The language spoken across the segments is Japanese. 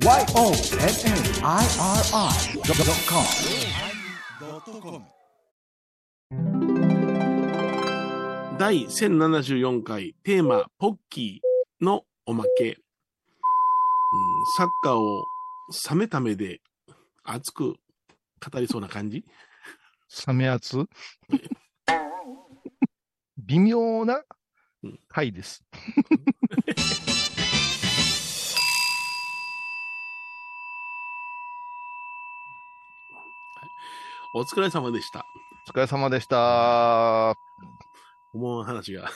YONNIRI.com 第1074回テーマポッキーのおまけ、うん、サッカーを冷めた目で熱く語りそうな感じ？冷め熱？微妙な回です。お疲れ様でした。お疲れ様でした。思う話が。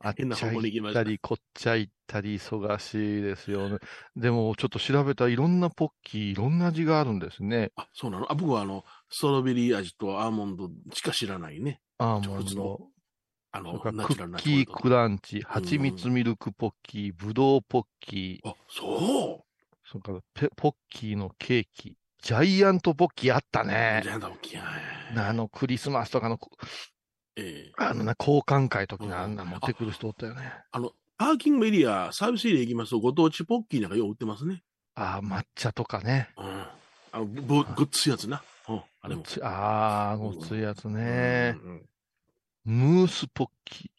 あっちゃ行きました行ったり、こっちゃ行ったり、忙しいですよね。でも、ちょっと調べたらいろんなポッキー、いろんな味があるんですね。あ、そうなの？あ、僕はあの、ストロベリー味とアーモンドしか知らないね。アーモンドあの、クッキークランチ、蜂蜜ミルクポッキー、ぶどうポッキー、あ、そそれからペポッキーのケーキ、ジャイアントポッキーあったう。ねジ。ャンダオキや。あの、クリスマスとかの、ええあのな、交換会ときうんのあんな持ってくる人おったよね。あの、パーキングエリア、サービスエリア行きますと、ご当地ポッキーなんかよう売ってますね。ああ、抹茶とかね。うん。あの、ぶ、ぐっついやつな。うん。あれも。つああ、ごついやつね。うんムースポッキ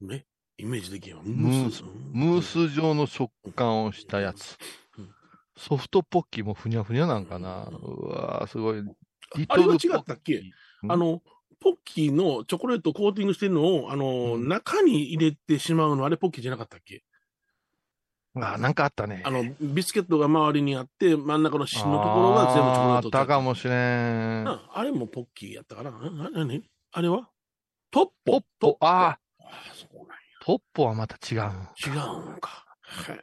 うん。ね。イメージできんわ。ムースー。ムース状の食感をしたやつうん。ソフトポッキーもふにゃふにゃなんかな。うわーすごい。リあれは違ったっけ？うんあの、ポッキーのチョコレートをコーティングしてるのを、あの、うん中に入れてしまうの、あれポッキーじゃなかったっけ？あーなんかあったね。あの、ビスケットが周りにあって、真ん中の芯のところが全部チョコレートあったかもしれん。ああれもポッキーやったかな？な、な、に？あれは？トッポポッポ、ああ、ああ、そうなんトッポはまた違う。あや。違うんか。へえ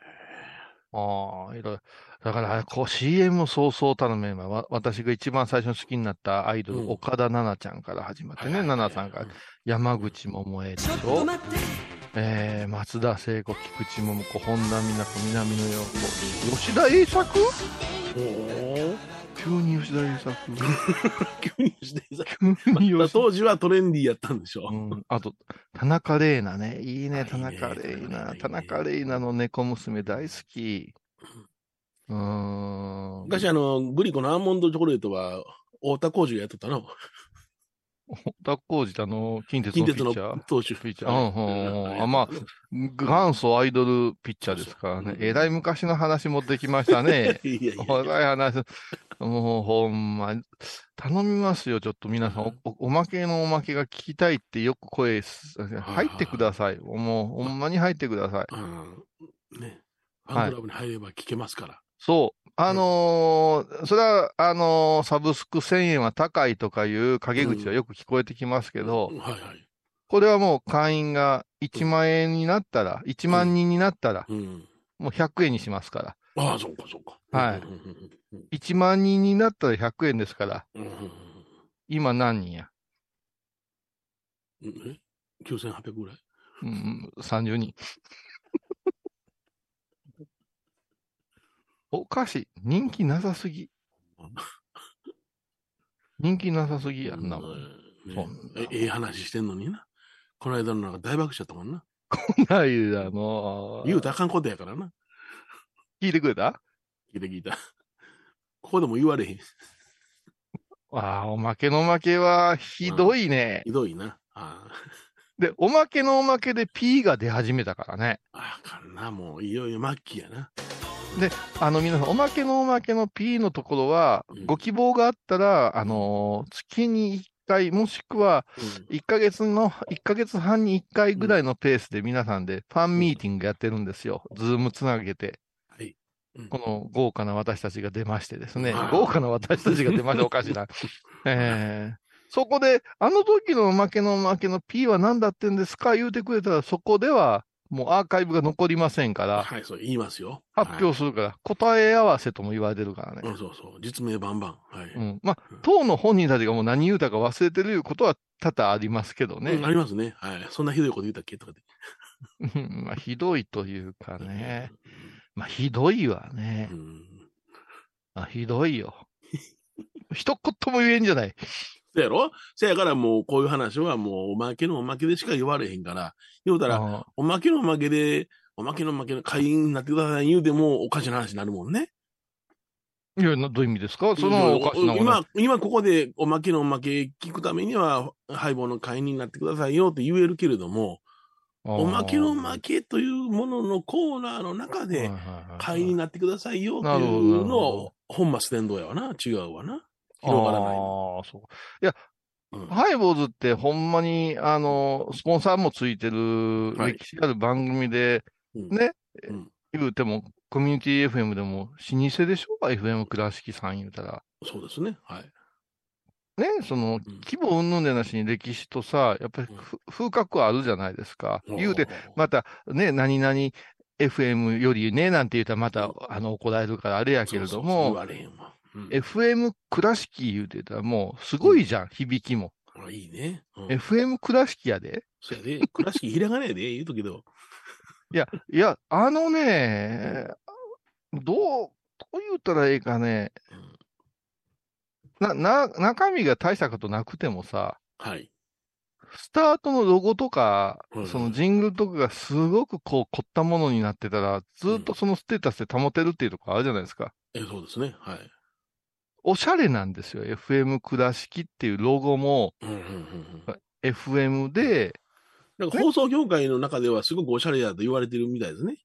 あ、いろいろ。だから、こう CM そうそうたるメンバーわ、私が一番最初に好きになったアイドル、うん岡田奈々ちゃんから始まってね、奈々さんから、山口百恵でしょ。えー、松田聖子、菊池桃子、本田美奈子、南野陽子、吉田栄作？急に吉田栄作。急にしてさ、急に吉田当時はトレンディーやったんでしょ。うん、あと、田中玲奈ね。いいね、あ田中玲奈。田中玲奈の猫娘大好き。うーん。昔あの、グリコのアーモンドチョコレートは、太田浩二がやっとったの。田浩二ってあの、近鉄ののピッチャー。投手。ピッチャーうんうんうんあまあ元祖アイドルピッチャーですからね。えらい昔の話持ってきましたね。いやいやいおや。い話、もうほんま、頼みますよ、ちょっと皆さん、おおおまけのおまけが聞きたいってよく声す、入ってください。もう、ほんまに入ってください。うん。ね。フはいァンクラブに入れば聞けますから。そう。あのーそれは、あのーサブスク1000円は高いとかいう陰口はよく聞こえてきますけど、はいはい。これはもう会員が1万円になったら、1万人になったら、うん。もう100円にしますから。ああ、そうかそうか。はいうんうんうん1万人になったら100円ですから、うんうんうん今何人や？うんえ ?9800 ぐらい？うん、30人。おかしい。人気なさすぎ。人気なさすぎやんなもん。えええ話してんのにな。この間のなんか大爆笑やったもんな。ないだの。言うたらあかんことやからな。聞いてくれた？聞いた聞いた。ここでも言われへん。ああ、おまけのおまけはひどいね。ひどいな。あで、おまけのおまけで P が出始めたからね。あ、あかんな。もういよいよ末期やな。あの皆さん、おまけのおまけの P のところはうん、ご希望があったら、あのー月に1回、もしくはうん。1ヶ月の、1ヶ月半に1回ぐらいのペースで皆さんでファンミーティングやってるんですよ。ズームつなげて。この豪華な私たちが出ましてですね。豪華な私たちが出まして おかしいな。えー。そこで、あの時のおまけのおまけの P は何だってんですか？言うてくれたら、そこではもうアーカイブが残りませんから、はい、そう言いますよ。発表するから、答え合わせとも言われてるからね。はい。うんそうそう。実名バンバン。はい。うん。まあ、当の本人たちがもう何言うたか忘れてるいうことは多々ありますけどね。うんありますね。はい。そんなひどいこと言ったっけ？とかで。う んまあ、ひどいというかね。まあ、ひどいわねう。ん。あひどいよ。一言も言えんじゃない。そやろ？せやからもうこういう話はもうおまけのおまけでしか言われへんから、言うたら、あおまけのおまけで、おまけのおまけの会員になってください言うてもおかしな話になるもんね。いや、などういう意味ですか？そのおかしなもの今、今ここでおまけのおまけ聞くためには、ハイボーの会員になってくださいよって言えるけれども、おまけのおまけというもののコーナーの中で、会員になってくださいよっていうのを、本末転倒やわな。違うわな。広がらない。ああ、そう。いや、うんハイボーズってほんまに、あの、スポンサーもついてるはい歴史ある番組で、うんね、うん言うても、コミュニティ FM でも老舗でしょ ?FM 倉敷さん言うたら。そうですね。はい。ね、その、規模云々でなしに歴史とさ、やっぱりふ風格はあるじゃないですか。言うて、また、ね、何々 FM よりね、なんて言うたらまた、あの、怒られるからあれやけれどそうそうそう。うん FM 倉敷言うてたらもう、すごいじゃん、響きも。あいいね。うん FM 倉敷やで。そやで、倉敷ひらがなやで、言うとくけど。いや、いや、あのね、どう、どう言ったらええかね、な、な、中身が大したことなくてもさ、はい。スタートのロゴとかうん、そのジングルとかがすごくこう凝ったものになってたら、ずっとそのステータスで保てるっていうところあるじゃないですか。え、そうですね。はい。おしゃれなんですよ。FM 倉敷っていうロゴもうんうんうんうん。FM で、なんか放送業界の中ではすごくおしゃれだと言われてるみたいですね。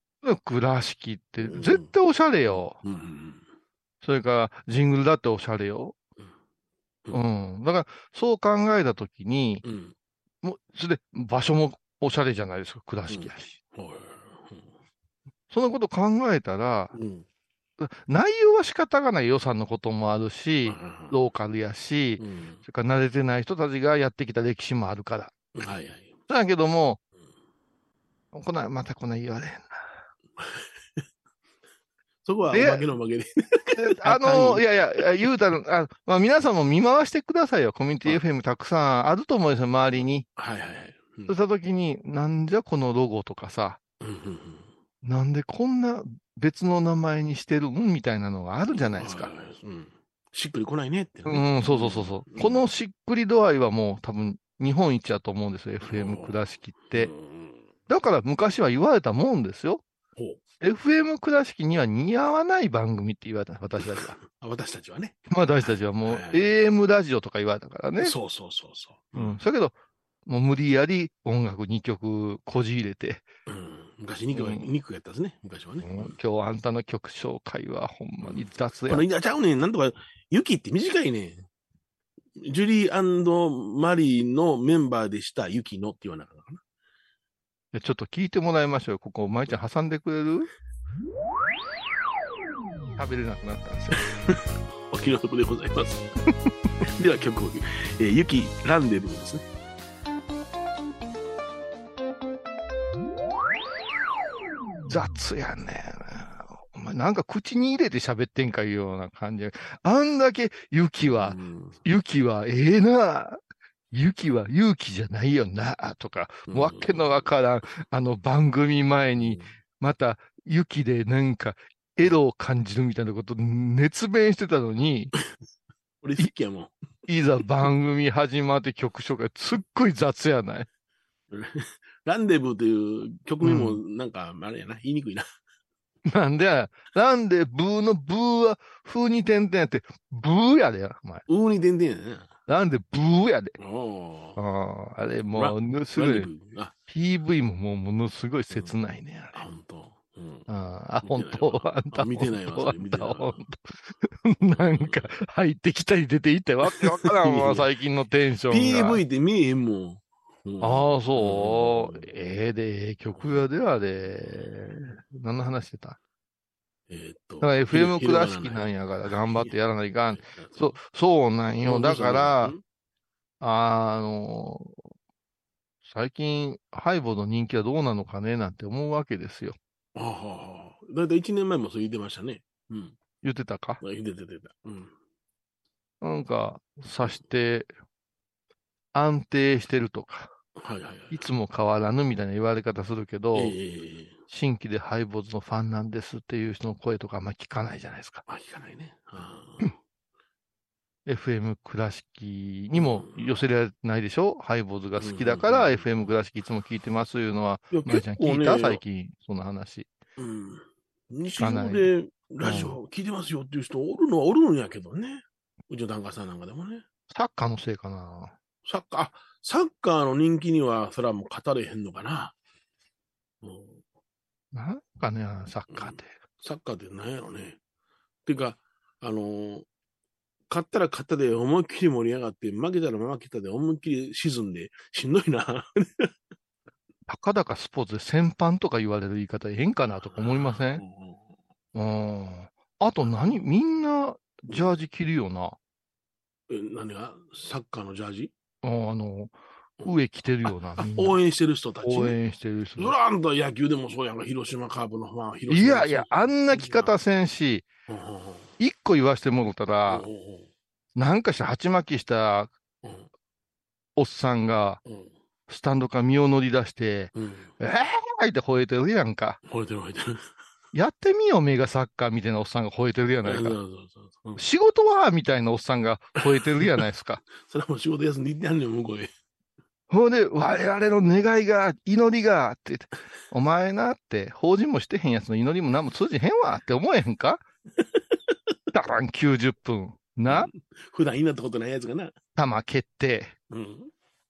倉敷ってうん絶対おしゃれよ。うんうんそれからジングルだっておしゃれよ。ううんん。だから、そう考えたときに、うん。うん。もう、それで場所もおしゃれじゃないですか。倉敷やし。はいそのこと考えたら、うん。内容は仕方がない予算のこともあるし、うんローカルやし、うんそれから慣れてない人たちがやってきた歴史もあるから。はいはい。だけども、こんな、またこんな言われへんな。そこはおでまけのおまけで。で あの、いやいやいや、言うたら、あまあ、皆さんも見回してくださいよ。コミュニティ FM たくさんあると思うんですよ、周りに。はいはいはい。うんそうしたときに、なんじゃこのロゴとかさ、うんうんうんなんでこんな別の名前にしてるんみたいなのがあるじゃないですかうんしっくりこないねってね。うん、そうそうそうそう。このしっくり度合いはもう多分日本一だと思うんですよ、FM 倉敷ってう。んだから昔は言われたもんですよ。FM 倉敷には似合わない番組って言われた、私たちは。あ私たちはね。まあ私たちはもう AM ラジオとか言われたからね。そうそうそうそう。うん。だけど、もう無理やり音楽2曲こじ入れて、うん昔肉が、うん肉やったですね、昔はね。うん今日あんたの曲紹介はほんまに雑やこの、。いや、ちゃうねん、なんとか、ユキって短いねん。ジュリーマリーのメンバーでした、ユキのって言わなかったかな。でちょっと聞いてもらいましょうよ。ここ、舞ちゃん挟んでくれる？食べれなくなったんですよ。お気の毒でございます。では曲を、えー、ユキランデブーですね。雑やねお前なんか口に入れて喋ってんかいうような感じ。あんだけ雪はう、ん雪はええな。雪は勇気じゃないよな。とか、うんわけのわからん、あの番組前に、また雪でなんかエロを感じるみたいなこと熱弁してたのに、俺好きやもん。いざ番組始まって曲紹介、すっごい雑やない。ランデブーという曲名もなんか、あれやな、言いにくいな。なんでや、なんでブーのブーは風に点々やって、ブーやでや、お前。うーに点々やね。なんでブーやで。おあーあ、あれもう、ぬすご PV ももうものすごい切ないね、あれ。あほんと。うん。ああ、本当あんた。あ見てないわ本当それ見てないわあんた本当なんか、入ってきたり出ていったり、わけわからんわ、最近のテンションが。PV って見えへんもん。うんああ、そう。んええで、ええ曲やであれ。何の話してた？えーっと。だから FM ひ倉敷なんやから頑張ってやらないかん。そう、そうなんよ。だから、あの、最近、ハイボの人気はどうなのかねなんて思うわけですよ。ああ。だいたい1年前もそう言ってましたね。うん。言ってたか？言ってた、言ってた。うん。なんか、さして、安定してるとか、はいはいはい。いつも変わらぬみたいな言われ方するけど、ええ新規でハイボーズのファンなんですっていう人の声とかあんま聞かないじゃないですか。あ、聞かないね。FM 倉敷にも寄せられないでしょ、ハイボーズが好きだから、うん FM 倉敷いつも聞いてますいうのは、まゆちゃん聞いた？最近、その話。うん。日でラジオ聞いてますよっていう人おるのはおるんやけどね。うちの檀家さんなんかでもね。サッカーのせいかな。サッカー、あ、サッカーの人気には、それはもう語れへんのかな。うん、なんかね、サッカーって。サッカーって何やろね。ていうか、あのー勝ったら勝ったで思いっきり盛り上がって、負けたら負けたで思いっきり沈んで、しんどいな。たかだかスポーツで先般とか言われる言い方変かなとか思いません？ううん。あと何？みんなジャージ着るよな。え何が？サッカーのジャージ？うんあの、上着てるよな。あみんな応援してる人たち、ね。応援してる人そ。らあんた野球でもそうやんか、広島カープのファン、広島いやいや、あんな着方せんし、一個言わしてもろたら、うんなんかした鉢巻きしたうんおっさんが、うんスタンドから身を乗り出して、うんえーいって吠えてるやんか。吠えてる吠えてる。やってみよ、メガサッカーみたいなおっさんが吠えてるやないか。仕事はみたいなおっさんが吠えてるやないですか。それはもう仕事休んで行ってやんねん、向こうへ。ほんで、我々の願いが、祈りが、って言って、お前なって、法人もしてへんやつの祈りも何も通じへんわって思えへんか？だらん90分。な？普段いなったことないやつがな。球蹴って、うん。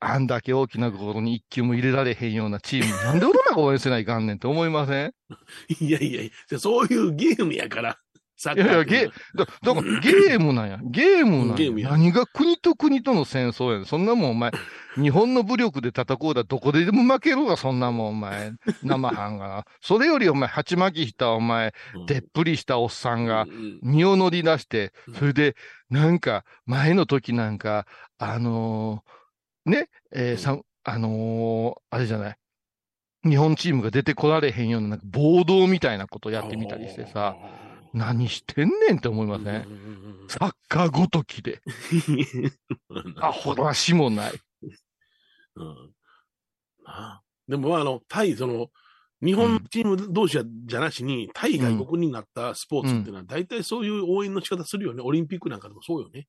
あんだけ大きな心に一球も入れられへんようなチーム、なんで俺らが応援せないかんねんって思いません？いやいやいや、そういうゲームやから。サッいやいや、ゲだ、だからゲームなんや。ゲームなんゲームやや。何が国と国との戦争やねん。そんなもんお前、日本の武力で戦うだどこででも負けるわ、そんなもんお前。生半が。それよりお前、鉢巻きしたお前、うんでっぷりしたおっさんがう、ん身を乗り出してうん、それで、なんか、前の時なんか、あのーね、えーさあのーあれじゃない。日本チームが出てこられへんような、なんか暴動みたいなことやってみたりしてさ、。何してんねんって思いません、サッカーごときで。うんアホらしもない。うんなあでも、まあ、あの、対、その、日本チーム同士じゃなしに、対外国になったスポーツっていうのは、大体そういう応援の仕方するよね。オリンピックなんかでもそうよね。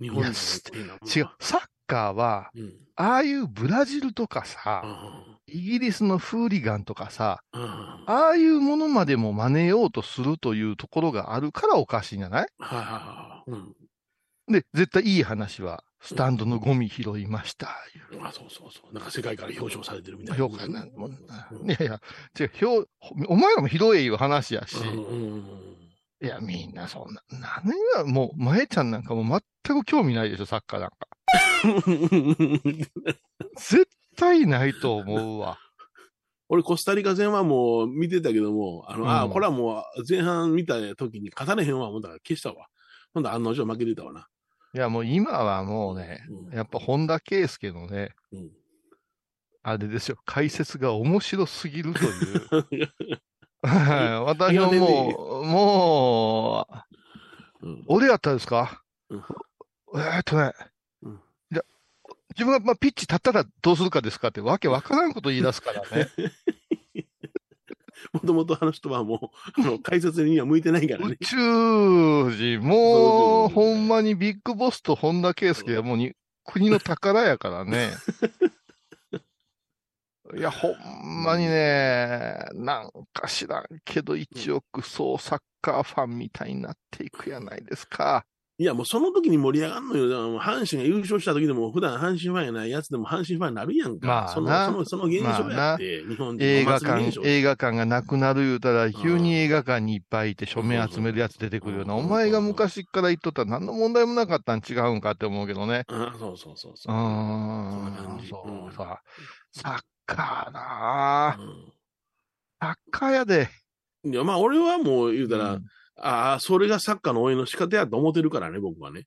日本のは違う。。サッカーは、うん。ああいうブラジルとかうさ、んイギリスのフーリガンとかさ、うんああいうものまでも真似ようとするというところがあるからおかしいんじゃない？うん。で、絶対いい話は、スタンドのゴミ拾いました。あ、そうそうそう。なんか世界から表彰されてるみたいな。よくな、もううんいやいや、違う、お前らも拾えいう話やし、うんうんいや、みんなそんな、何が、もう、まえちゃんなんかもう全く興味ないでしょ、サッカーなんか。うん絶対ないと思うわ。俺、コスタリカ戦はもう見てたけども、あの、うんあこれはもう前半見た時に勝たれへんわ思ったから消したわ。ほんと案の定負けてたわな。いや、もう今はもうね、うんやっぱ本田圭佑のね、うんあれですよ、解説が面白すぎるという。はい私はもう、もう、うん俺やったですか、うんえーっとね、自分がまあピッチ立ったらどうするかですかってわけわからんこと言い出すからね。もともとあの人はもう、あの解説には向いてないからね宇。宙人、もう、ほんまにビッグボスと本田圭佑はもうに国の宝やからね。いや、ほんまにね、なんか知らんけど、一億総サッカーファンみたいになっていくやないですか。いや、もうその時に盛り上がるのよ。だからもう阪神が優勝した時でも、普段阪神ファンやないやつでも阪神ファンになるやんか。まあその、なその、その現象やって、日本人映画館映画館がなくなる言うたら、急に映画館にいっぱいいて署名集めるやつ出てくるような、うん。お前が昔から言っとったら何の問題もなかったん違うんかって思うけどね。あそうそうそうそう。う。ん。そうさ、サッカーなあ。うサッカーやで。んいや、まあ俺はもう言うたら、うんああ、それがサッカーの応援の仕方やと思ってるからね、僕はね。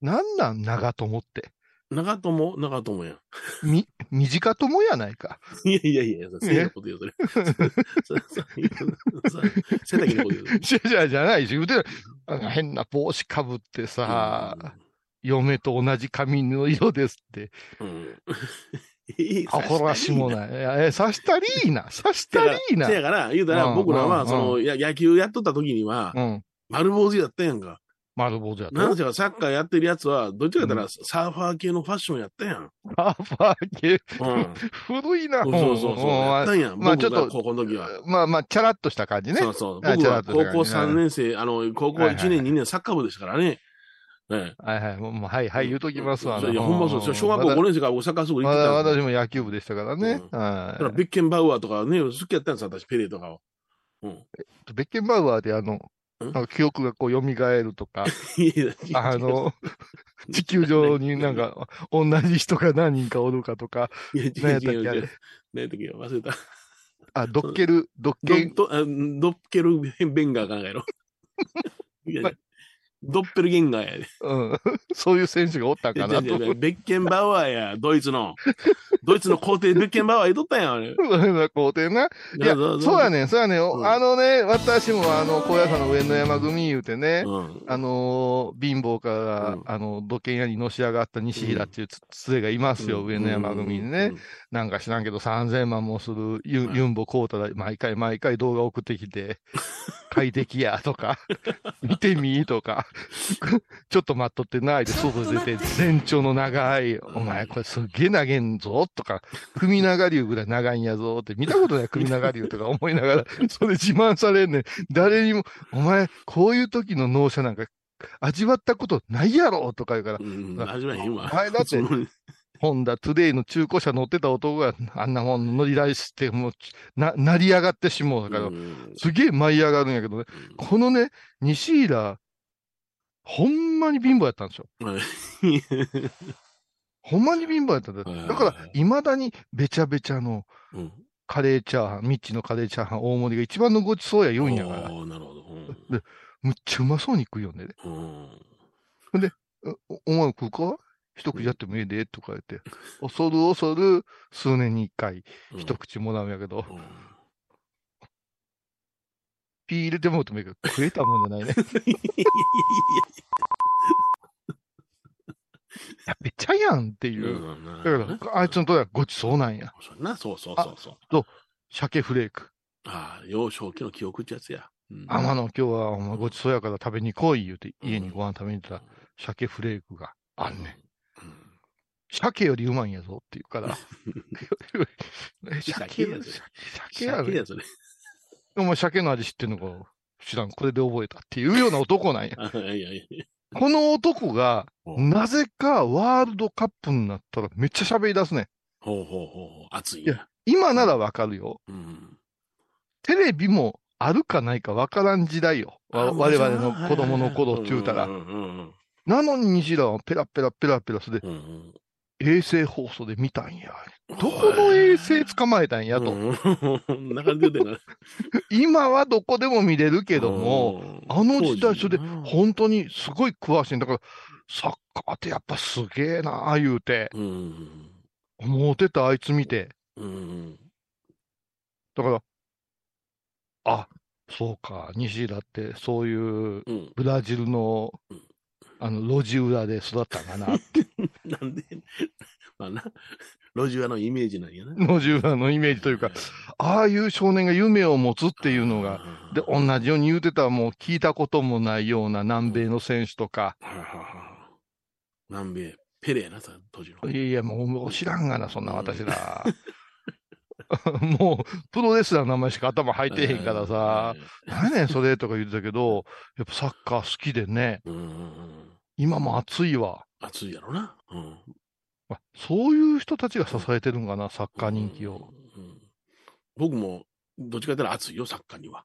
なんなん長友って？長友、長友やん。み、短友やないか。いやいやいや、せいのこと言う、それ。それそれそれ背丈のこと言う。じゃじゃじゃないし、言うて変な帽子かぶってさ、嫁と同じ髪の色ですって。うん。うん。いいアホらしもい。ない。え、刺したりいいな。刺したりいいなせ。やから、言うたら、うん僕らは、うんその、や野球やっとった時には、うん。丸坊主やったやんか。丸坊主やったよ。なんせかサッカーやってるやつは、どっちか言ったらサーファー系のファッションやったやん。サーファー系、うん。古いな、そうそうそう。やったんやん。まあちょっと高校の時は。まあまあ、チャラっとした感じね。そうそう。あ僕は高校ちょっと3年生、あの、高校1はいはい年、2年サッカー部でしたからね。ねはいはい。もう、はいはい、言うときますわ。いや、ほんまそうですよ。小学校5年生から僕サッカースクール行まってた私も野球部でしたからね。うんはだからベッケンバウアーとかね、好きやったんですよ、私、ペレとかを。うん。い。ベッケンバウアーであの、んなんか記憶がこう蘇るとか、あの、地球上になんか 同じ人が何人かおるかとか、何やったっ。けあれ。何やったっけ忘れた。あ、ドッケル、ドッドケン、ドッケルベンガー考えろ。ドッペルゲンガーやで。うん。そういう選手がおったんかなとベッケンバウアーや、ドイツの。ドイツの皇帝ベッケンバウアー言うとったんや、あれ。皇帝な。いや、そうやねん、そうやねん。うんあのね、私もあの、高野山の上野山組言うてね、うん。あのー貧乏から、うんあの、土建屋にのし上がった西平っていうつつれがいますよ、上野山組にね。なんか知らんけど3000万もするユ,、ンボ買うたら毎回毎回動画送ってきて、快適やとか、見てみとか、ちょっと待っとってないで外出て、全長の長い、お前これすっげえ投げんぞとか、首長竜ぐらい長いんやぞって、見たことない首長竜とか思いながら、それ自慢されんねん。誰にも、お前こういう時の納車なんか味わったことないやろとか言うから、うん。うん。味わえへんわ。お前だってホンダトゥデイの中古車乗ってた男があんなもん乗り出して、もう、な、成り上がってしもうだから、うんすげえ舞い上がるんやけどね、このね、西浦、ほんまに貧乏やったんですよ。ほんまに貧乏やったんだだから、未だにべちゃべちゃのうん。カレーチャーハン、ミッチのカレーチャーハン大盛りが一番のごちそうや言うんやから、なるほど。むっちゃうまそうに食うよね。うん。うんおお前食うか？一口やってもええでとか言って、恐る恐る数年に一回一口もらうんやけど、うんピー入れてもらってもいいけど、食えたもんじゃないね。やべちゃやんっていう。だから、あいつのとこはごちそうなんや。そうな、そうそうそうそう。鮭フレーク。ああ、幼少期の記憶ってやつや。うん天野今日はお前ごちそうやから食べに来い言うて、家にご飯食べに行ったら、鮭フレークがあんねん。うん鮭よりうまいんやぞって言うから。え、鮭鮭やぞ鮭やろ鮭やそれ。お前鮭の味知ってんのか？知らん。これで覚えたっていうような男なんや。あいやいやこの男が、うんなぜかワールドカップになったらめっちゃ喋り出すねん。ほうほうほう。熱いんいや今ならわかるよ。うん。テレビもあるかないかわからん時代よ。我々の子供の頃って言うたらなのに西田はペラペラペラペラすでうんうん衛星放送で見たんや。どこの衛星捕まえたんやと。今はどこでも見れるけども、うん、あの時代それで本当にすごい詳しいんだから、サッカーってやっぱすげえなあ言うて、うん。思ってたあいつ見て。うん。だから、あ、そうか、西田ってそういううん。ブラジルのうん、あの、路地裏で育ったんかな。なんで、まあな、路地裏のイメージなんやな。路地裏のイメージというか、ああいう少年が夢を持つっていうのが、で、同じように言うてたもう聞いたこともないような南米の選手とか、南米、ペレやな、さ、当時の。いやいや、もう知らんがな、そんな私ら。もう、プロレスラーの名前しか頭入ってへんからさ、何やねん、それとか言ってたけど、やっぱサッカー好きでね。今も熱いわ。熱いやろな。うん。あそういう人たちが支えてるんかな、サッカー人気を。うん。うん僕も、どっちかというと熱いよ、サッカーには。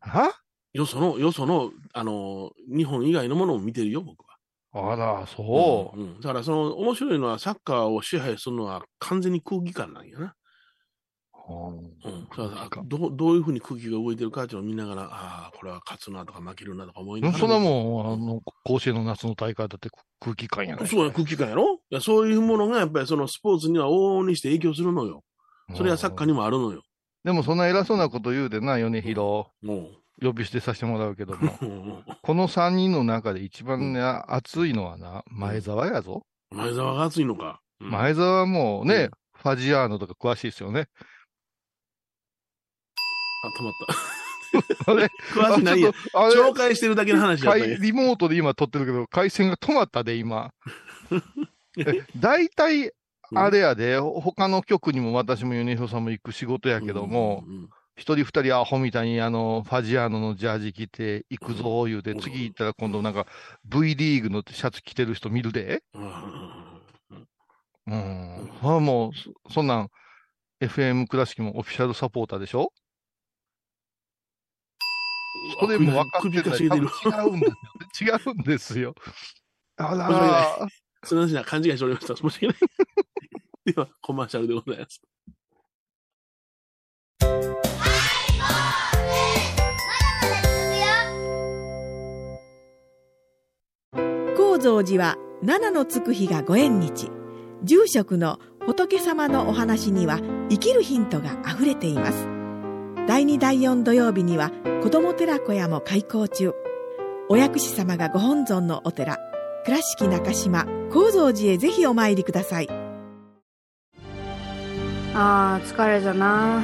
は？よその、よその、あの、日本以外のものを見てるよ、僕は。あら、そう。んんだから、その、面白いのは、サッカーを支配するのは完全に空気感なんやな。うん。どう、どういうふうに空気が動いてるかっていうのを見ながら、ああ、これは勝つなとか負けるなとか思いながら。そんなもん、あの、甲子園の夏の大会だって空気感やないそうや、空気感やろ？いやそういうものがやっぱりそのスポーツには往々にして影響するのよ。それはサッカーにもあるのよ。でもそんな偉そうなこと言うでな、米広。も呼び捨てさせてもらうけども。う。うんこの3人の中で一番ね、熱いのはな、前澤やぞ。前澤が熱いのか。うん前澤はもうね、うんファジアーノとか詳しいですよね。あ、止まった。あれ？詳しいないや。紹介してるだけの話だったリモートで今撮ってるけど、回線が止まったで、今。え大体、あれやで、ほ他の局にも私も米広さんも行く仕事やけども、一人二人アホみたいにあの、ファジアーノのジャージ着て行くぞ言うて、うん。次行ったら今度なんか V リーグのシャツ着てる人見るで。うんうんうんうん。あもう、そそんなん、FM 倉敷もオフィシャルサポーターでしょ？それも分かって首ない。かしげてる。多分違うんですよ。違うんですよ。あらー、すみません、勘違いしておりました。申し訳ない。では、コマーシャルでございます。高蔵寺は七のつく日がご縁日住職の仏様のお話には生きるヒントがあふれています第2第4土曜日には子ども寺小屋も開校中。お薬師様がご本尊のお寺倉敷中島・高蔵寺へぜひお参りください。あー疲れじゃな。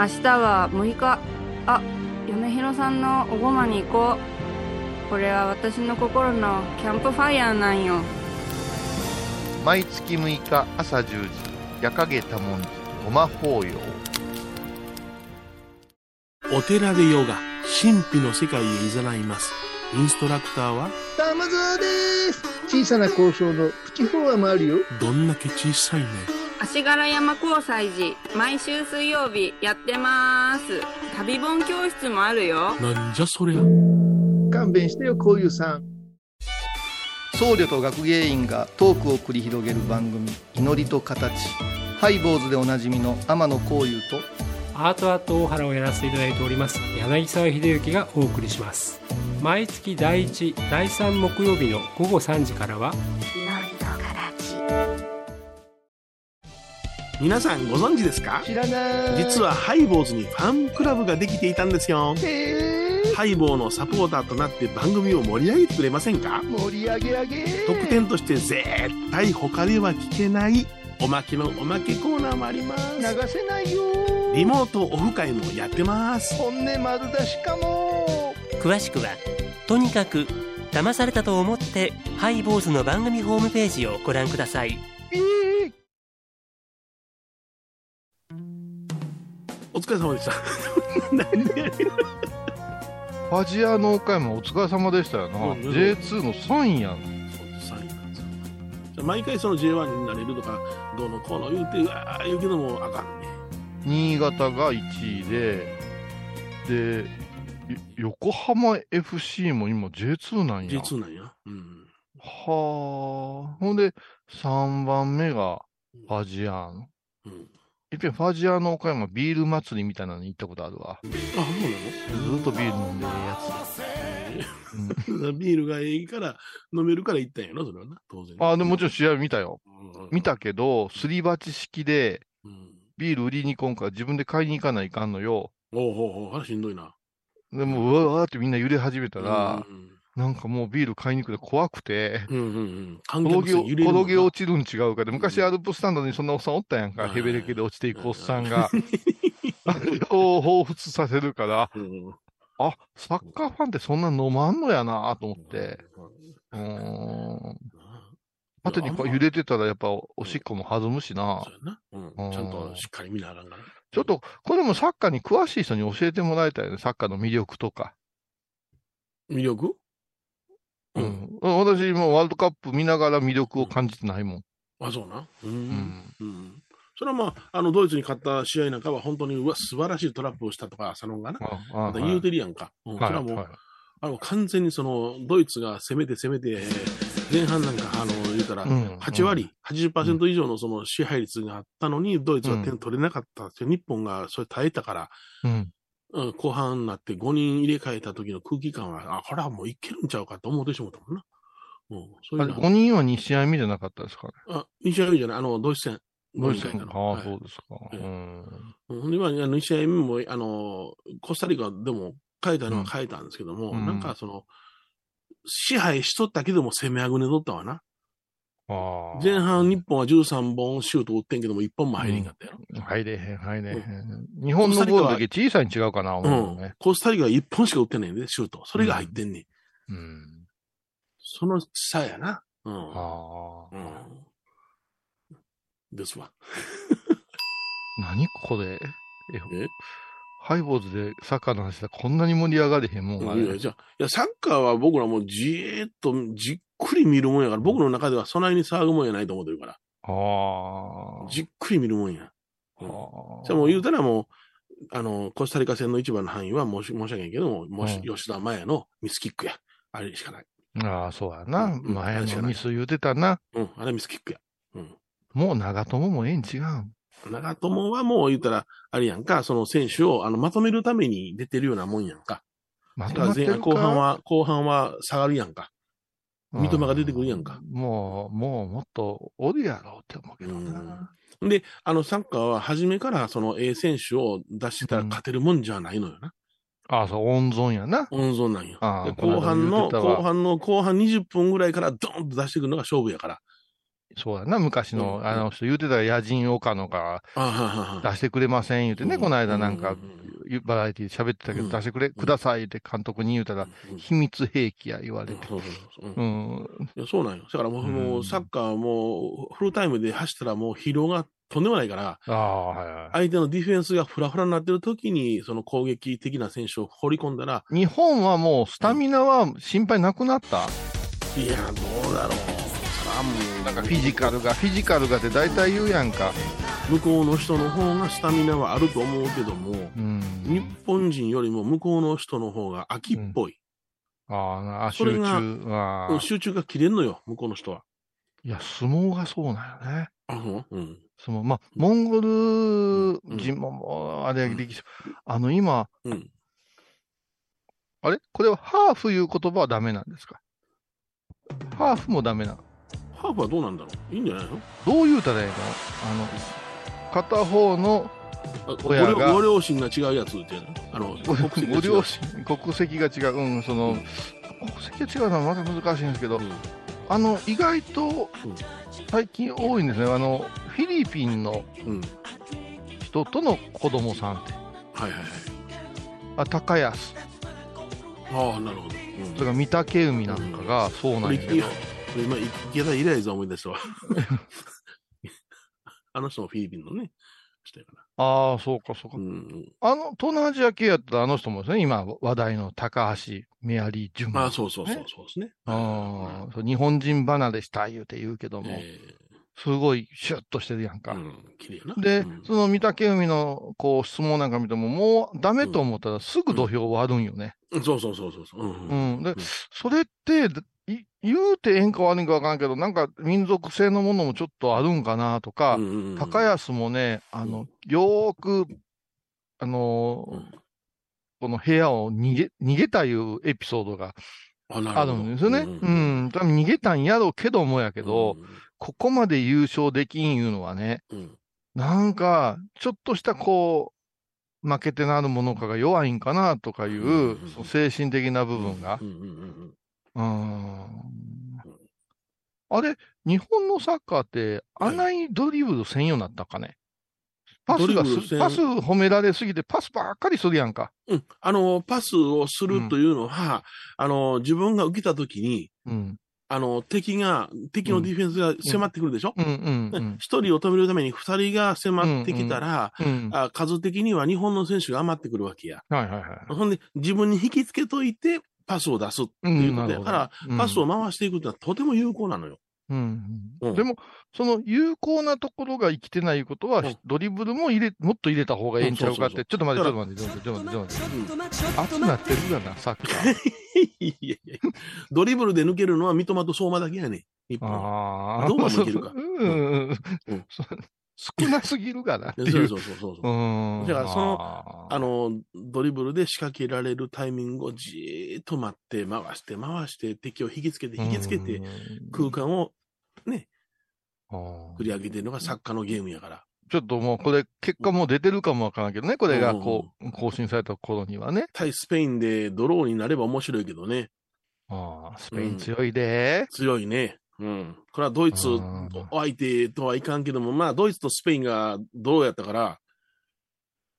明日は6日。あ米広さんのおごまに行こう。これは私の心のキャンプファイヤーなんよ。毎月6日朝10時、夜影多文字、ごま法要。お寺でヨガ、神秘の世界へ誘います。インストラクターは、玉沢です小さな交渉のプチフォアもあるよどんだけ小さいね。足柄山交際時毎週水曜日やってます旅本教室もあるよなんじゃそりゃ。勘弁してよこういうさん僧侶と学芸員がトークを繰り広げる番組「祈りと形」ハイボーズでおなじみの天野幸雄とアートアート大原をやらせていただいております柳沢秀幸がお送りします。毎月第1第3木曜日の午後3時からは皆さんご存知ですか？知らない。実はハイボーズにファンクラブができていたんですよ。へえ。ハイボーのサポーターとなって番組を盛り上げてくれませんか？盛り上げ上げ。特典として絶対他では聞けないおまけのおまけコーナーもあります。流せないよリモートオフ会もやってます。本音丸出しかも。詳しくはとにかく騙されたと思ってハイボーズの番組ホームページをご覧ください。ええお疲れ様でした。何でファジアの岡山お疲れ様でしたよな、うんうん。J2 の3位やん。そう3位なんですよ。じゃあ毎回その J1 になれるとか、どうのこうの言うて、うわー言うけどもあかん。ね。新潟が1位ででよ横浜 FC も今 J2 なんや。J2 なんや。うん。はあ。ほんで3番目がファジアーノ。うん。いっぺんファジアーノ岡山ビール祭りみたいなのに行ったことあるわ。あ、そうなの？ずっとビール飲んでるやつ、うん。ビールがええから飲めるから行ったんやろ、それはな、当然。あでももちろん試合見たよ。うん。見たけどすり鉢式でうん。ビール売りに行こんから自分で買いに行かないかんのよ。おうおうおう、あれしんどいな。でもうわーってみんな揺れ始めたら、うんなんかもうビール買いに行くの怖くて、うんうんうん。観転げ落ちるん違うかで、昔うんアルプスタンドにそんなおっさんおったやんか、はいヘベレケで落ちていくおっさんが、あれを彷彿させるから、うんあ、サッカーファンってそんな飲まんのやなと思って、うーん。縦にこう揺れてたらやっぱおしっこも弾むしなそ。うやな。うん。ちゃんとしっかり見なあらんから。ちょっと、これもサッカーに詳しい人に教えてもらいたいね、サッカーの魅力とか。魅力？ううんん。私もワールドカップ見ながら魅力を感じてないもん。あ、そうな。う。うんん。うん。それはまあ、あの、ドイツに勝った試合なんかは本当に、うわ、素晴らしいトラップをしたとか、浅野がな。ああまた言うてるやんか。うん。そはいれはもう、はいあの、完全にその、ドイツが攻めて攻めて、前半なんか、あの、言うたら、うん8割、80%以上のその支配率があったのに、ドイツは点取れなかったって、日本がそれ耐えたから、うん。うん、後半になって5人入れ替えた時の空気感は、あ、これはもういけるんちゃうかと思ってしまったもんな。うん、そういうの5人は2試合目じゃなかったですかね？あ、2試合目じゃない、あの、ドイツ戦。どうして5人替えたああ、のそうですか。ええうん。うんで、まあ、2試合目も、あの、コスタリカでも変えたのは変えたんですけども、うんなんかその、支配しとったけども攻めあぐねとったわな。前半日本は13本シュート打ってんけども、1本も入りんかったやろ。入れへん、入れへん。日本のボールだけ小さいに違うかな、う思うね。コスタリカは1本しか打ってないんで、シュート。それが入ってんねん。うん。その差やな。うん。ああ。うん。ですわ。何これ。え？え？ハイボーズでサッカーの話でこんなに盛り上がれへんもんいや、る。じゃあいや、サッカーは僕らもうじーっとじっくり見るもんやから、僕の中ではそないに騒ぐもんやないと思ってるから、ああ。じっくり見るもんや。うんあじゃあもう言うたらもう、あの、コスタリカ戦の一番の範囲は申し申し訳ないけども、もし、うん吉田麻也のミスキックや。あれしかない。ああ、そうやな。うん前のミス言うてたな。うん、あれミスキックや。うん。もう長友もええん違うん。長友はもう言ったら、あれやんか、その選手をあのまとめるために出てるようなもんやんか。まだから前半後半は、後半は下がるやんか。三笘が出てくるやんか。もう、もうもっとおるやろうって思うけどな。で、あのサッカーは初めからその A 選手を出したら勝てるもんじゃないのよな。ああ、そう、温存やな。温存なんよ。後半の、後半の、後半20分ぐらいからドーンと出してくるのが勝負やから。そうやな。昔の、うんあの人言うてたら野人岡野が出してくれません言うてね、この間なんかう、バラエティで喋ってたけど、うん出してくれ、くださいって監督に言うたら、うん秘密兵器や言われて。そうなんよ。だからもう、うんもうサッカーもうフルタイムで走ったらもう疲労がとんでもないから、はいはい。相手のディフェンスがフラフラになってる時に、その攻撃的な選手を放り込んだら、日本はもうスタミナは心配なくなった、いや、どうだろう。もう、なんかフィジカルが、フィジカルがって大体言うやんか。向こうの人の方がスタミナはあると思うけども、うん。日本人よりも向こうの人の方が秋っぽい。ああ、集中は、集中が切れんのよ、向こうの人は。いや、相撲がそうなんよね。あ、そう？うん。相撲。まあ、モンゴル人も、あれ、歴史、あの、今、うん。あれ？これはハーフいう言葉はダメなんですか？ハーフもダメなの？ハーフはどうなんだろう？いいんじゃないの？どう言うたらいいの？あの、片方の親が。両ご両親が違うやつっていうのあの、ご国籍が違う。ご両親、国籍が違う、うん、その、うん。国籍が違うのはまた難しいんですけど、うん。あの、意外とうん。最近多いんですね。あの、フィリピンのうん。人との子供さんって。はいはいはい。あ、高安、ああ、なるほど。うん。それから御嶽海なんかがそうなんやけど今、池田イライザ思い出したわ。あの人もフィリピンのね、人やから。ああ、そうか、そうか。うん。あの、東南アジア系やったらあの人もですね、今話題の高橋メアリー・ジュン。ああ、そうそうそう、そうですね。ああそう日本人離れした言うて言うけども、えすごいシュッとしてるやんか。えうん、綺麗な。で、うんその御嶽海のこう質問なんか見ても、もうダメと思ったらすぐ土俵割るんよね。そうそうそうそうそう。うんううんん。で、それって、い言うてええんか悪いんかわからんけど、なんか民族性のものもちょっとあるんかなとか、うんうんうん高安もね、あの、よーく、あのーうんこの部屋を逃げ、逃げたいうエピソードがあなるんですよね。ううんん。多分逃げたんやろうけどもやけど、うんここまで優勝できんいうのはね、うんなんか、ちょっとしたこう、負けてなるものかが弱いんかなとかいう、うんその精神的な部分がう。んうんうんうーん。あれ、日本のサッカーって、あんなにドリブル専用になったかね？パスがパス褒められすぎて、パスばっかりするやんか。うん。あの、パスをするというのは、あの、自分が受けたときに、うん。あの、敵が、敵のディフェンスが迫ってくるでしょ？うんうんうん。一、人を止めるために二人が迫ってきたら、うん。あ数的には日本の選手が余ってくるわけや。はいはいはい。ほんで、自分に引きつけといて、パスを出すっていうことやから、パスを回していくってのはとても有効なのよ。うんううん。ん、でも、その有効なところが生きてないことは、うん。ドリブルも入れ、もっと入れた方がええんちゃうかって、うんちょっと待って、ちょだっと待って、ちょっと待って、ちょっと待って、ちょっと待って。うん熱なってるがな、サッカー。いやいやドリブルで抜けるのは三笘と相馬だけやねん。日本。はああ。どうもいけるか。うんうんうん。そ少なすぎるかなっていう。そうそうそうそうそう。うん。だからそのああの、ドリブルで仕掛けられるタイミングをじーっと待って、回して、回して、敵を引きつけて、引きつけて、、空間をね、うん繰り上げてるのがサッカーのゲームやから。ちょっともうこれ、結果もう出てるかもわからんけどね、これがうんこう、更新された頃にはね。対スペインでドローになれば面白いけどね。ああスペイン強いで。強いね。うん。これはドイツ相手とはいかんけども、まあ、ドイツとスペインがどうやったから、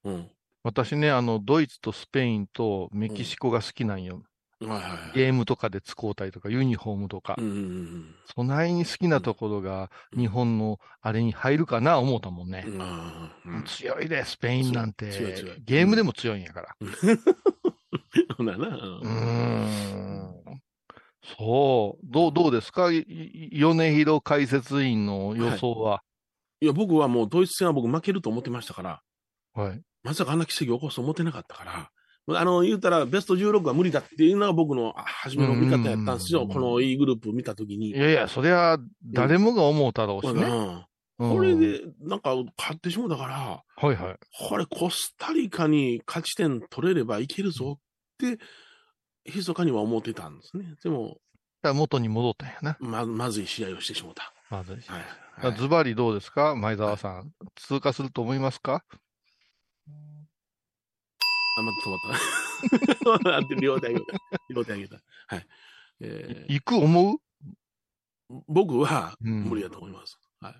うん。私ね、あの、ドイツとスペインとメキシコが好きなんよ。はいはいはい。ゲームとかで使うたりとか、ユニフォームとかうん。うんうんそないに好きなところが日本のあれに入るかな思ったもんねう。ん。うん強いで、スペインなんて強い強い。ゲームでも強いんやから。そうだな。うーん。そう。どう、どうですか？いい米広解説員の予想は。いや、僕はもうドイツ戦は僕負けると思ってましたから、はい。まさかあんな奇跡を起こすと思ってなかったから、あの、言うたらベスト16は無理だっていうのが僕のあ初めの見方やったんですよ。うんこの E グループ見たときに。いやいや、そりゃ、誰もが思うたろうしね。うんうんこれで、なんか、勝ってしもうたから、はいはい。これコスタリカに勝ち点取れればいけるぞって、密かには思ってたんですね。でも、元に戻ったんやな。ま、まずい試合をしてしもうた。まずい。はい。はいズバリどうですか？前澤さん。通過すると思いますか？あ、また止まった。両手上げた。両手上げた。はい。えー行く思う？僕はうん無理だと思います。はい。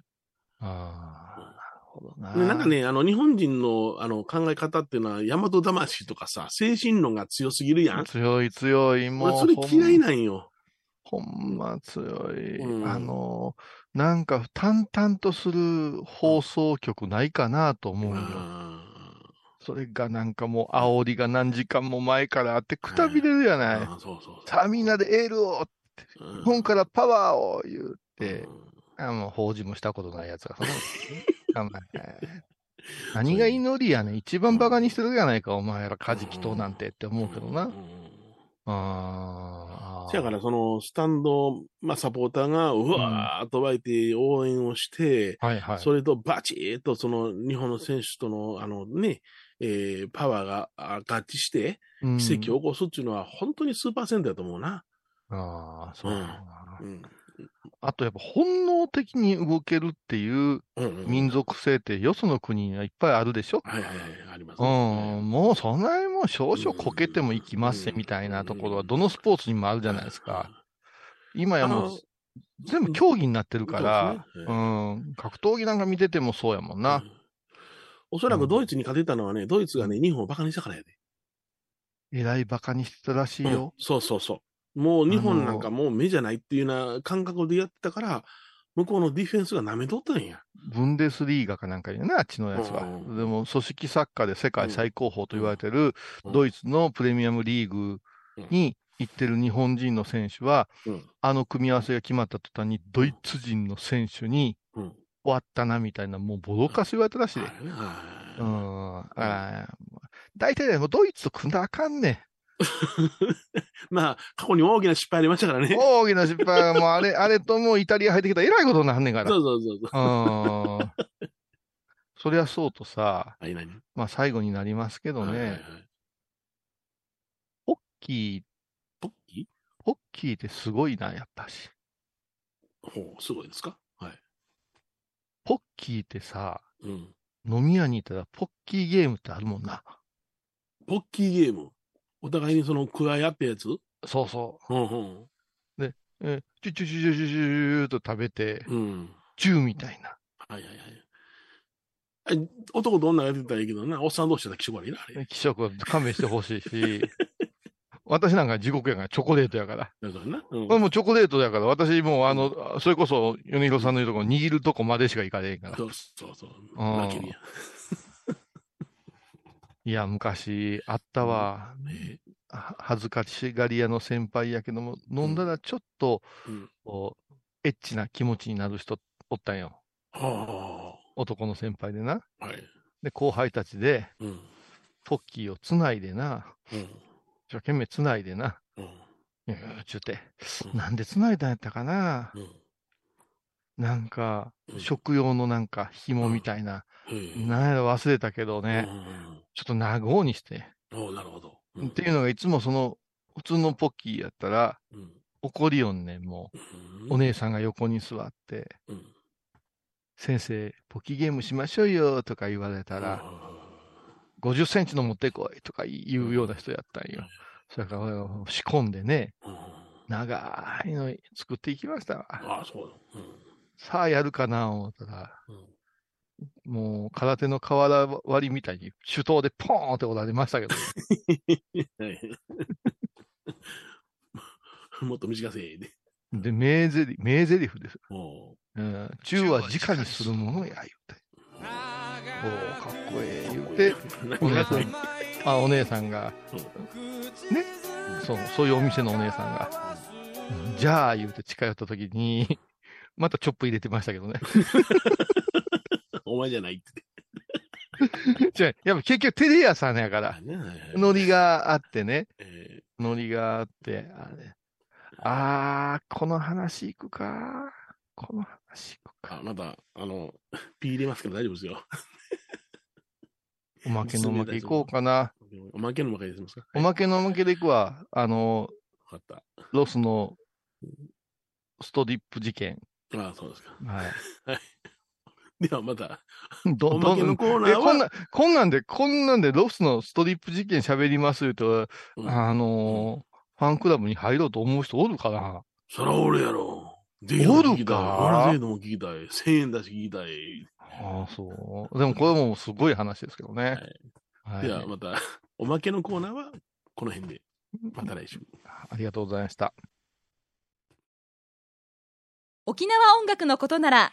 ああ、ほどな。でなんかね、あの、日本人のあの考え方っていうのは、大和魂とかさ、精神論が強すぎるやん。強い強い、もう。俺、それ嫌いなんよ。ほんま強い。うんあの、なんか淡々とする放送局ないかなと思うよ。あそれがなんかもう煽りが何時間も前からあってくたびれるやーない。あー、そうそう。さあみんなでエールを、うん日本からパワーを言って、うんあもう法事もしたことないやつが。何が祈りやねん。一番バカにしてるやないか、お前らカジキ島なんてって思うけどな。んああ。せやから、その、スタンド、まあ、サポーターが、うわーっと湧いて応援をして、はいはい。それとバチッと、その、日本の選手との、あのね、えーパワーがあ合致して、うん奇跡を起こすっていうのは、本当に数パーセントだと思うな。ああ、そうだな。うん。あとやっぱ本能的に動けるっていううんうん民族性ってよその国にはいっぱいあるでしょ？はいはいはい、ありますうね。ん、もうそんなにもう少々こけてもいきますみたいなところはどのスポーツにもあるじゃないですか。今やもう全部競技になってるから、そうですうねん、格闘技なんか見ててもそうやもんな。うんおそらくドイツに勝てたのはね、ドイツがね、日本をバカにしたからやで。えらいバカにしてたらしいうんよ。そうそうそう。もう日本なんかあもう目じゃないっていうような感覚でやってたから、向こうのディフェンスが舐めとったんや。ブンデスリーガかなんかにね、あっちのやつは。うんでも組織サッカーで世界最高峰と言われてるうんドイツのプレミアムリーグに行ってる日本人の選手は、うん。あの組み合わせが決まった途端に、ドイツ人の選手にうん。終わったなみたいな、もうボロカス言われたらしいで。うん。あら大体ね、もうドイツと組んだらあかんね まあ、過去に大きな失敗ありましたからん。ね。大きな失敗はもうあれ、あれともうイタリア入ってきたらえらいことになんねんから。そうそうそうそう。うん。そりゃそうとさ、はい、何？まあ最後になりますけどはいはいはいね、ホッキー、ポッキー？ホッキーってすごいな、やっぱし。ほう、すごいですか？はい。ポッキーってさ、うん。飲み屋に行ったらポッキーゲームってあるもんな。ポッキーゲーム？お互いにその、加え合ったやつ？そうそうんうん。う。え、チュチュチュチュチュチュと食べて、うん。チューみたいな。はいはいはい。え男と女がやってたらいいけどな、おっさん同士だったら気色悪いな、あれ。気色は勘弁してほしいし、私なんか地獄やから、チョコレートやから。だからな。うんもうチョコレートやから、私もうあの、それこそ、米広さんの言うところ、握るとこまでしか行かれへんから。そうそうそう。うん泣けるやん。いや、昔、あったわ。ねは恥ずかしがり屋の先輩やけども、飲んだらちょっと、うん。こう、エッチな気持ちになる人おったんよ。は男の先輩でな。あ。はい。で、後輩たちで、うん。ポッキーをつないでな。うん。一生懸命つないでな。うん。いやちゅうて、うんなんでつないだんやったかな。うん。なんかう、ん食用のなんか紐みたいな。なんやろ忘れたけどね、ちょっと長うにして。うん。おうなるほど。うんっていうのがいつもその、普通のポッキーやったら、うん。怒りよんねん、もう。お姉さんが横に座って、うん。先生、ポッキーゲームしましょうよとか言われたら、50センチの持ってこいとか言うような人やったんよ。それから仕込んでね、うん。長いの作っていきましたわ。ああ、そうだ。さあやるかな思ったら、うんもう空手の瓦割りみたいに手刀でポーンって折られましたけど、は いもっと短せえで。で、名台詞、名台詞です。おう。うん、中は直にするものや、言うて。おーかっこええ、言うて、お姉さん、あ、お姉さんが、ね、そう、そういうお店のお姉さんが、うん。じゃあ、言うて近寄った時に、またチョップ入れてましたけどね。お前じゃないってじゃあやっぱ結局テレ屋さんやから、ノリがあってね、えノリがあって、あれ、あー、この話行くか。この話行くか。ーあ、また、あの、ピー入れますけど大丈夫ですよ。おまけのおまけ行こうかな。おまけのおまけですか？おまけのおまけで行くわ。あの、ロスのストリップ事件。た。ああ、そうですか。はい。ではまた、どおまけのコーナーは？えこんな、こんなんで、こんなんでロスのストリップ事件喋ります言うと、うんあのーファンクラブに入ろうと思う人おるかな？そらおるやろ。ぜおるか聞きたい俺ぜひとも聞きたい。1000円だし聞きたい。ああ、そう。でもこれもすごい話ですけどね。はい。ではまた、おまけのコーナーはこの辺で。また来週。ありがとうございました。沖縄音楽のことなら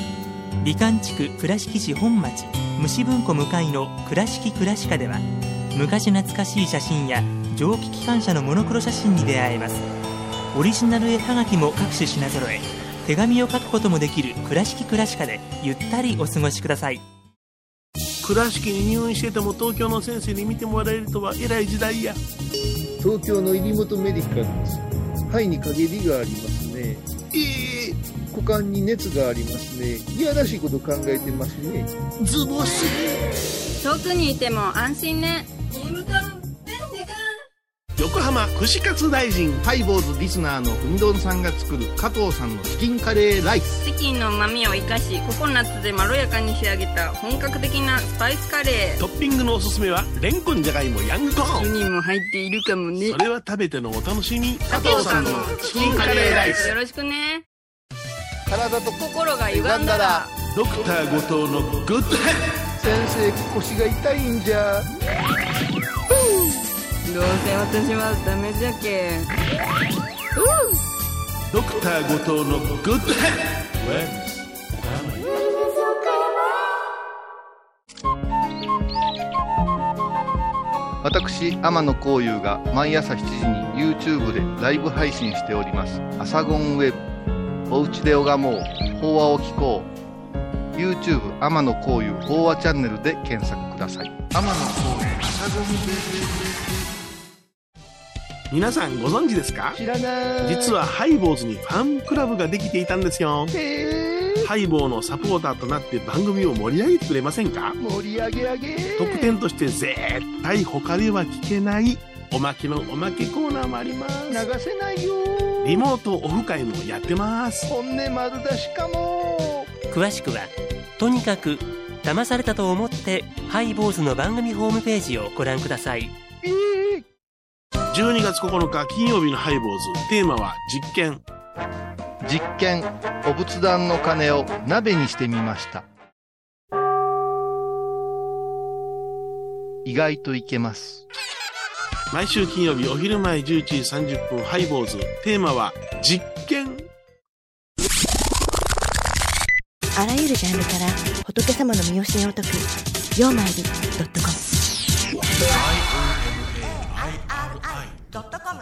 美観地区倉敷市本町虫文庫向かいの「倉敷倉歯科」では昔懐かしい写真や蒸気機関車のモノクロ写真に出会えます。オリジナル絵はがきも各種品揃え手紙を書くこともできる「倉敷倉歯科」でゆったりお過ごしください。倉敷に入院してても東京の先生に見てもらえるとは偉い時代や。東京の入元メディカルです。肺に陰りがありますね。ええ股間に熱がありますねいやらしいこと考えてますねズボス。遠くにいても安心ね横浜串カツ大臣。ハイボーズリスナーのうみどんさんが作る加藤さんのチキンカレーライス。チキンの旨味を生かしココナッツでまろやかに仕上げた本格的なスパイスカレートッピングのおすすめは、レンコンじゃがいもヤングコーン。人も入っているかもねそれは食べてのお楽しみ。加藤さんのチキンカレーライスよろしくね体と心が歪んだら。ドクター後藤のグッドヘッ先生腰が痛いんじゃ。どうせ私はダメじゃけドドクター後藤のグッドヘッ私、天野幸雄が毎朝7時に YouTube でライブ配信しております。アサゴンウェブ。おうちで拝もう。法話を聞こう。YouTube 天野幸雄法話チャンネルで検索ください。天野幸雄。皆さんご存知ですか？知らない。実はハイボーズにファンクラブができていたんですよ。ハイボーのサポーターとなって番組を盛り上げてくれませんか？盛り上げ上げ。特典として絶対他では聞けないおまけのおまけコーナーもあります。流せないよリモートオフ会もやってます。本音丸出しかも。詳しくはとにかく騙されたと思ってハイボーズの番組ホームページをご覧ください。12月9日金曜日のハイボーズ。テーマは実験。ブ実験、お仏壇の鐘を鍋にしてみました。意外といけます。毎週金曜日お昼前11時30分ハイボーズ。テーマは実験。あらゆるジャンルから仏様の身教えを解く「曜マイルドットコム」「IOMIRI.com」